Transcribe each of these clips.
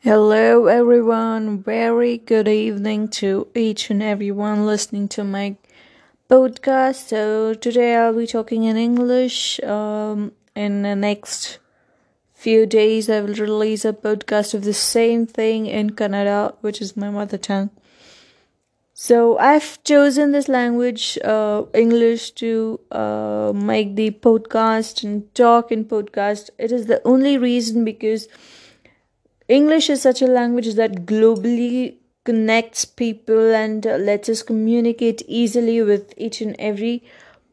Hello, everyone. Very good evening to each and everyone listening to my podcast. So, today I'll be talking in English. Um, in the next few days, I will release a podcast of the same thing in Kannada, which is my mother tongue. So, I've chosen this language, uh, English, to uh, make the podcast and talk in podcast. It is the only reason because English is such a language that globally connects people and lets us communicate easily with each and every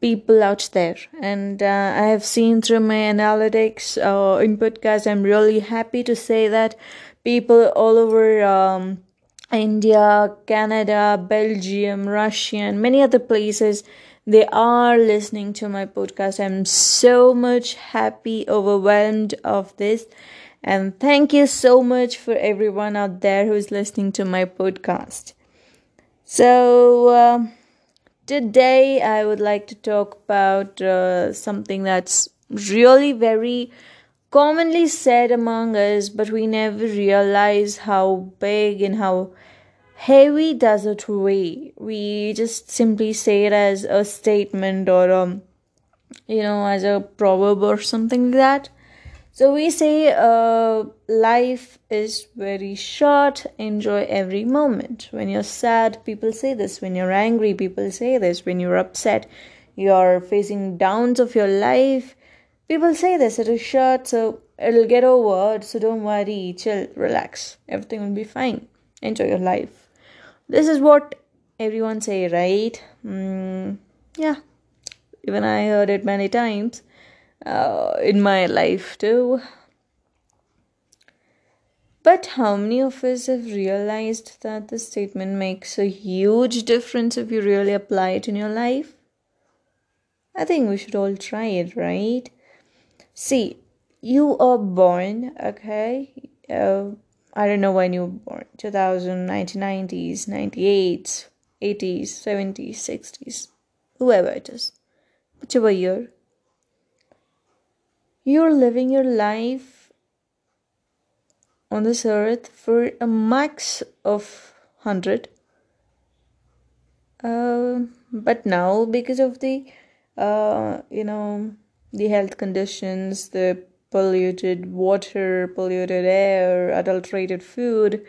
people out there. And uh, I have seen through my analytics uh, in podcast, I'm really happy to say that people all over um, India, Canada, Belgium, Russia, and many other places they are listening to my podcast. I'm so much happy, overwhelmed of this and thank you so much for everyone out there who's listening to my podcast. So, uh, today I would like to talk about uh, something that's really very commonly said among us, but we never realize how big and how heavy does it weigh. We just simply say it as a statement or, um, you know, as a proverb or something like that. So we say uh, life is very short, enjoy every moment. When you're sad, people say this. When you're angry, people say this. When you're upset, you're facing downs of your life, people say this. It is short, so it'll get over. So don't worry, chill, relax. Everything will be fine. Enjoy your life. This is what everyone say, right? Mm, yeah, even I heard it many times uh, in my life too. But how many of us have realized that this statement makes a huge difference if you really apply it in your life? I think we should all try it, right? See, you are born, okay? Uh, I don't know when you were born 2000, 1990s, 98s, 80s, 70s, 60s, whoever it is, whichever year you're living your life on this earth for a max of 100 uh, but now because of the uh, you know the health conditions the polluted water polluted air adulterated food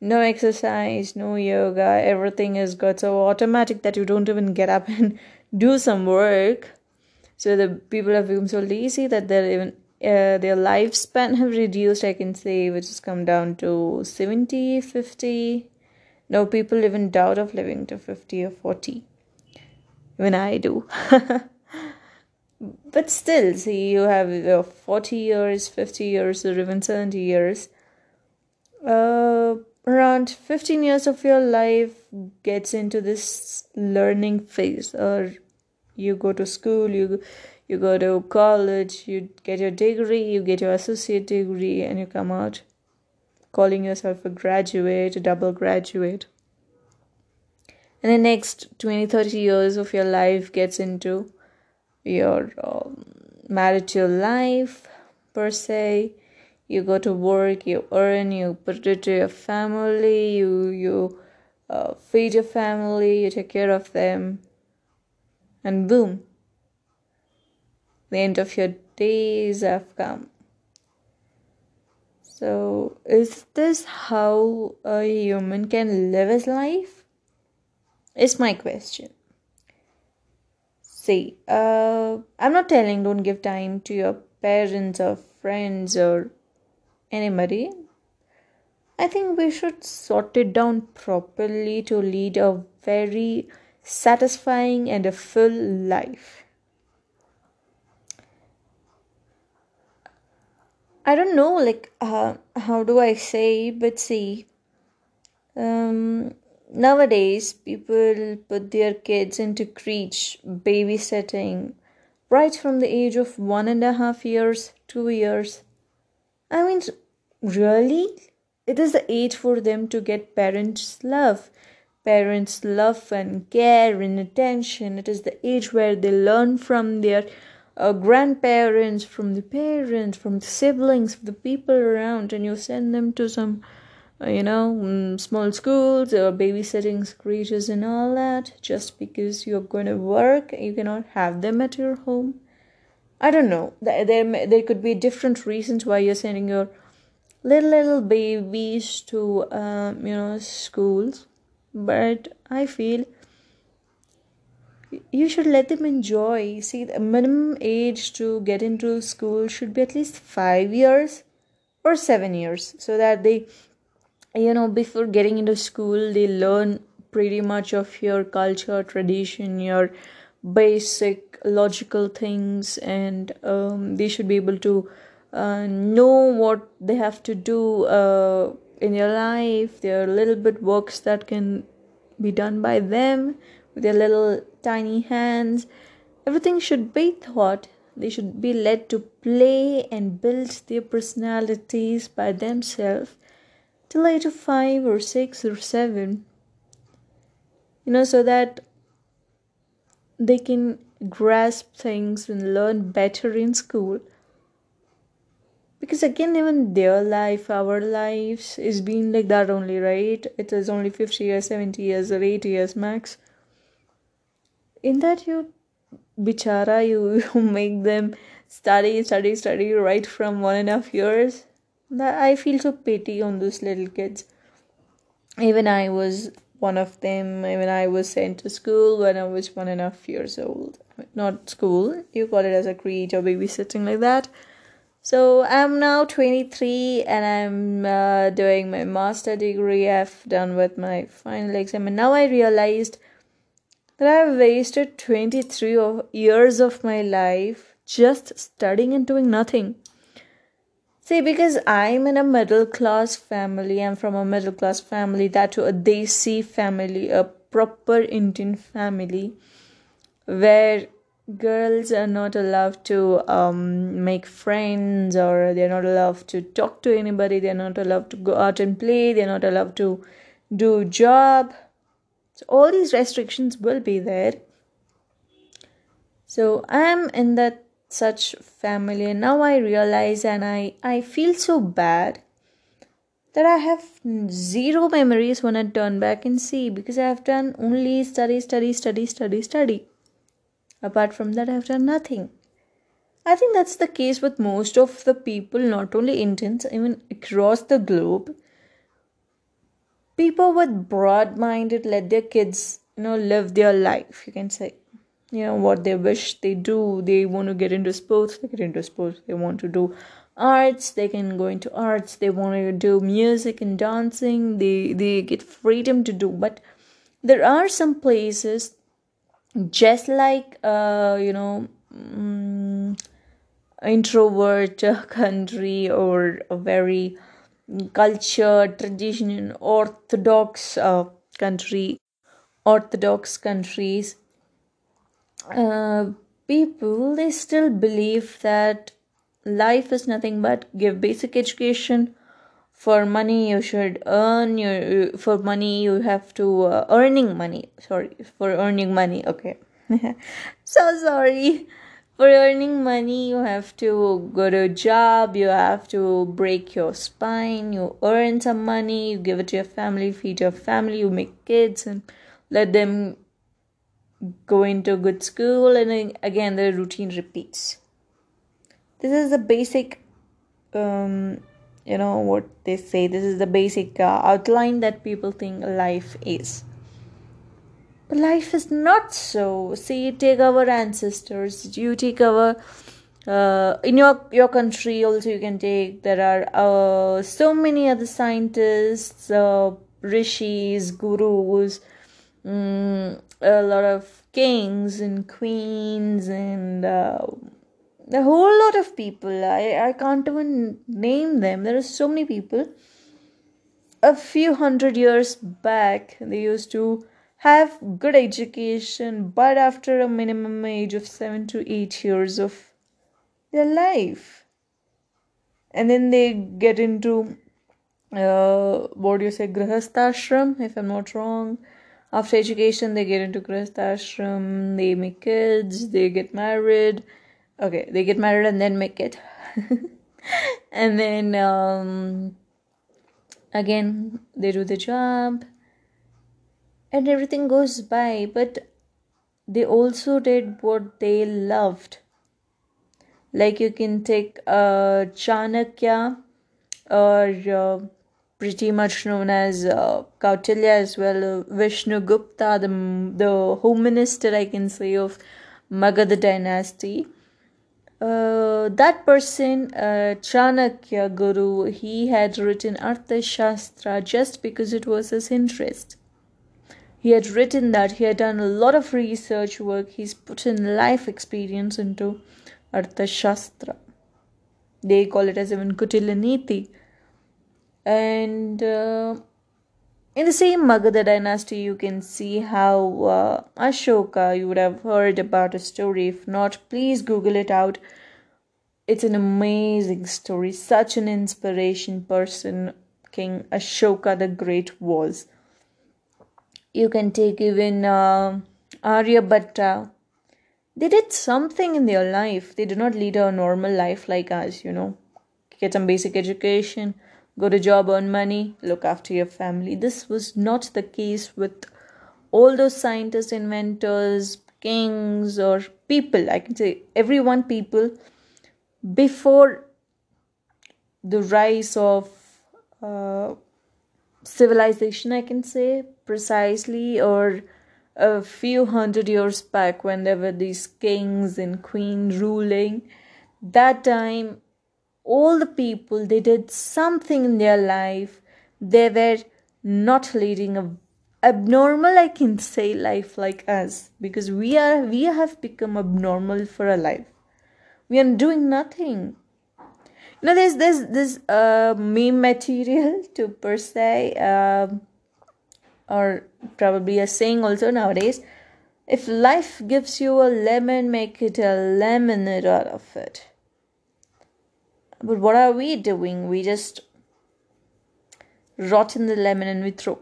no exercise no yoga everything has got so automatic that you don't even get up and do some work so the people have become so lazy that they're even uh, their lifespan have reduced i can say which has come down to 70 50 no people live in doubt of living to 50 or 40 when i do. But still see you have uh, 40 years 50 years or even 70 years. Uh, around 15 years of your life gets into this learning phase or you go to school you you go to college you get your degree you get your associate degree and you come out calling yourself a graduate a double graduate. And the next 20 30 years of your life gets into your um, marital life per se. You go to work you earn you put it to your family you you uh, feed your family you take care of them and boom, the end of your days have come. So, is this how a human can live his life? Is my question. See, uh, I'm not telling don't give time to your parents or friends or anybody. I think we should sort it down properly to lead a very satisfying and a full life. I don't know, like, uh, how do I say, but see, um, nowadays people put their kids into creche babysitting right from the age of one and a half years, two years. I mean, really? It is the age for them to get parents' love parents' love and care and attention. It is the age where they learn from their uh, grandparents, from the parents, from the siblings, from the people around, and you send them to some, uh, you know, mm, small schools or babysitting creatures and all that, just because you're going to work, you cannot have them at your home. I don't know. There, there, there could be different reasons why you're sending your little little babies to, um, you know, schools, but I feel you should let them enjoy. See, the minimum age to get into school should be at least five years or seven years so that they, you know, before getting into school, they learn pretty much of your culture, tradition, your basic logical things, and um, they should be able to uh, know what they have to do uh, in your life. There are little bit works that can be done by them with their little tiny hands. Everything should be taught. They should be led to play and build their personalities by themselves till age of five or six or seven. You know, so that they can grasp things and learn better in school. Because again, even their life, our lives, is being like that only, right? It is only 50 years, 70 years, or 80 years max. In that you bichara you, you make them study study study right from one and a half years. That i feel so pity on those little kids. Even i was one of them. Even i was sent to school when i was one and a half years old. Not school you call it as a creed or babysitting like that so i'm now 23 and i'm uh, doing my master degree i've done with my final exam and now i realized that I've wasted 23 of years of my life just studying and doing nothing. See, because I'm in a middle class family, I'm from a middle class family, that to a Desi family, a proper Indian family, where girls are not allowed to um, make friends or they're not allowed to talk to anybody, they're not allowed to go out and play, they're not allowed to do job. So all these restrictions will be there. So i am in that such family and now i realize and i i feel so bad that i have zero memories when i turn back and see because i have done only study study study study study apart from that i have done nothing. I think that's the case with most of the people not only indians even across the globe. People with broad minded let their kids you know live their life. You can say you know what they wish they do. They want to get into sports they get into sports. They want to do arts they can go into arts. They want to do music and dancing. They they get freedom to do. But there are some places just like uh you know um, introvert country or a very culture, tradition, orthodox uh, country, orthodox countries, uh, people they still believe that life is nothing but give basic education. For money, you should earn your. For money, you have to uh, earning money. Sorry, for earning money. Okay, so sorry for earning money you have to go to a job you have to break your spine you earn some money you give it to your family feed your family you make kids and let them go into good school and again the routine repeats this is the basic um, you know what they say this is the basic uh, outline that people think life is but life is not so. See, take our ancestors. You take our uh, in your your country also. You can take. There are uh, so many other scientists, uh, rishis, gurus, um, a lot of kings and queens, and uh, a whole lot of people. I I can't even name them. There are so many people. A few hundred years back, they used to have good education but after a minimum age of 7 to 8 years of their life and then they get into uh, what do you say grihasthashram if i'm not wrong after education they get into grihasthashram they make kids they get married okay they get married and then make it and then um, again they do the job and everything goes by but they also did what they loved like you can take uh, chanakya or uh, pretty much known as uh, Kautilya as well, uh, Vishnu Gupta, the, the home minister, I can say, of Magadha dynasty. Uh, that person, uh, Chanakya Guru, he had written Artha Shastra just because it was his interest. He had written that, he had done a lot of research work, he's put in life experience into Artha Shastra. They call it as even Kutilaniti and uh, in the same Magadha dynasty, you can see how uh, Ashoka, you would have heard about a story. If not, please Google it out. It's an amazing story, such an inspiration person King Ashoka the Great was. You can take even uh, Aryabhatta. They did something in their life. They did not lead a normal life like us, you know. Get some basic education, go to job earn money look after your family. This was not the case with all those scientists inventors kings or people. I can say everyone people before the rise of uh, civilization i can say precisely or a few hundred years back when there were these kings and queens ruling that time all the people they did something in their life they were not leading a abnormal i can say life like us because we are we have become abnormal for a life. We are doing nothing. You know there's there's this uh, meme material to per se uh, or probably a saying also nowadays. If life gives you a lemon make it a lemonade out of it but what are we doing? We just rot in the lemon and we throw.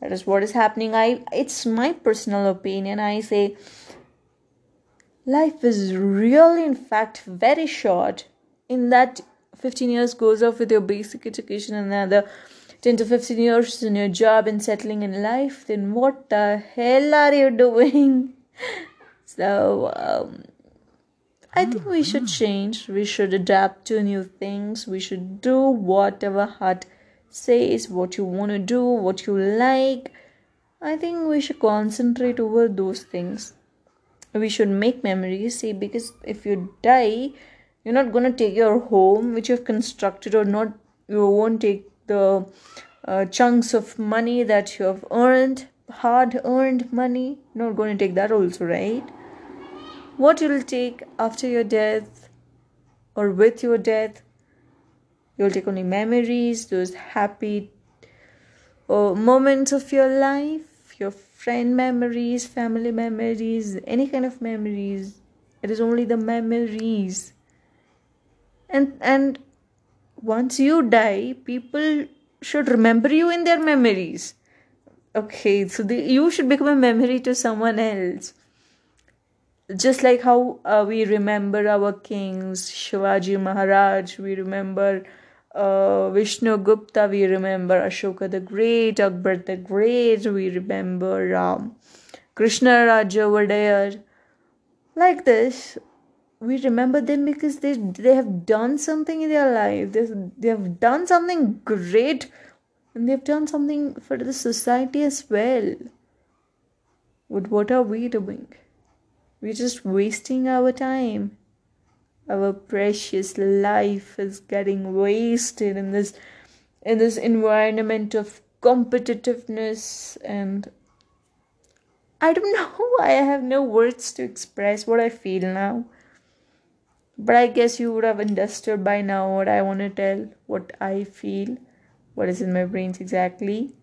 That is what is happening. I it's my personal opinion. I say life is really in fact very short. In that 15 years goes off with your basic education and another 10 to 15 years in your job and settling in life, then what the hell are you doing? so um, I think we should change. We should adapt to new things. We should do whatever heart says, what you want to do, what you like. I think we should concentrate over those things. We should make memories. See, because if you die, you're not gonna take your home, which you've constructed, or not. You won't take the uh, chunks of money that you have earned, hard earned money. You're Not gonna take that also, right? What you'll take after your death or with your death. You'll take only memories, those happy uh, moments of your life, your friend memories, family memories, any kind of memories. It is only the memories. And and once you die, people should remember you in their memories. Okay, so the, you should become a memory to someone else just like how uh, we remember our kings shivaji maharaj we remember uh, vishnu gupta we remember ashoka the great akbar the great we remember um, krishna raja Wadiyar. like this we remember them because they they have done something in their life. They, they have done something great and they've done something for the society as well. But what are we doing we're just wasting our time. Our precious life is getting wasted in this in this environment of competitiveness and I don't know. I have no words to express what I feel now. But I guess you would have understood by now what I want to tell, what I feel, what is in my brains exactly.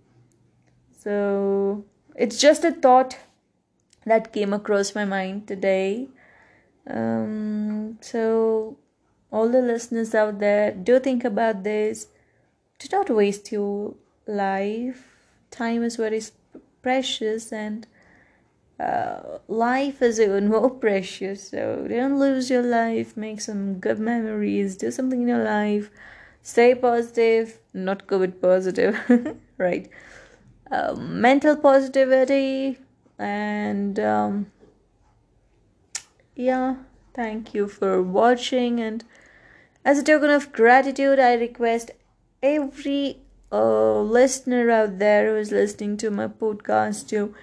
So it's just a thought that came across my mind today. Um, so, all the listeners out there, do think about this. Do not waste your life. Time is very precious, and uh, life is even more precious. So don't lose your life. Make some good memories. Do something in your life. Stay positive, not COVID positive, right? Um, mental positivity and um, yeah, thank you for watching. And as a token of gratitude, I request every uh, listener out there who is listening to my podcast to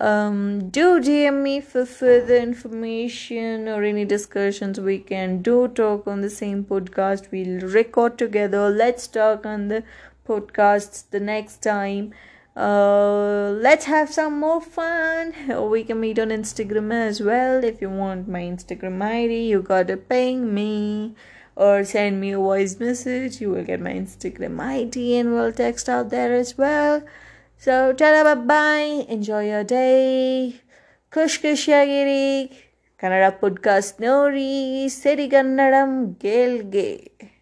um, do DM me for further information or any discussions we can do talk on the same podcast. We'll record together. Let's talk on the podcasts the next time. Uh, let's have some more fun. We can meet on Instagram as well. If you want my Instagram ID, you gotta ping me or send me a voice message. You will get my Instagram ID and we'll text out there as well. So, tada bye bye. Enjoy your day. Kush Kushagiri. Kannada podcast Nori. Seri Kannadam Gelge.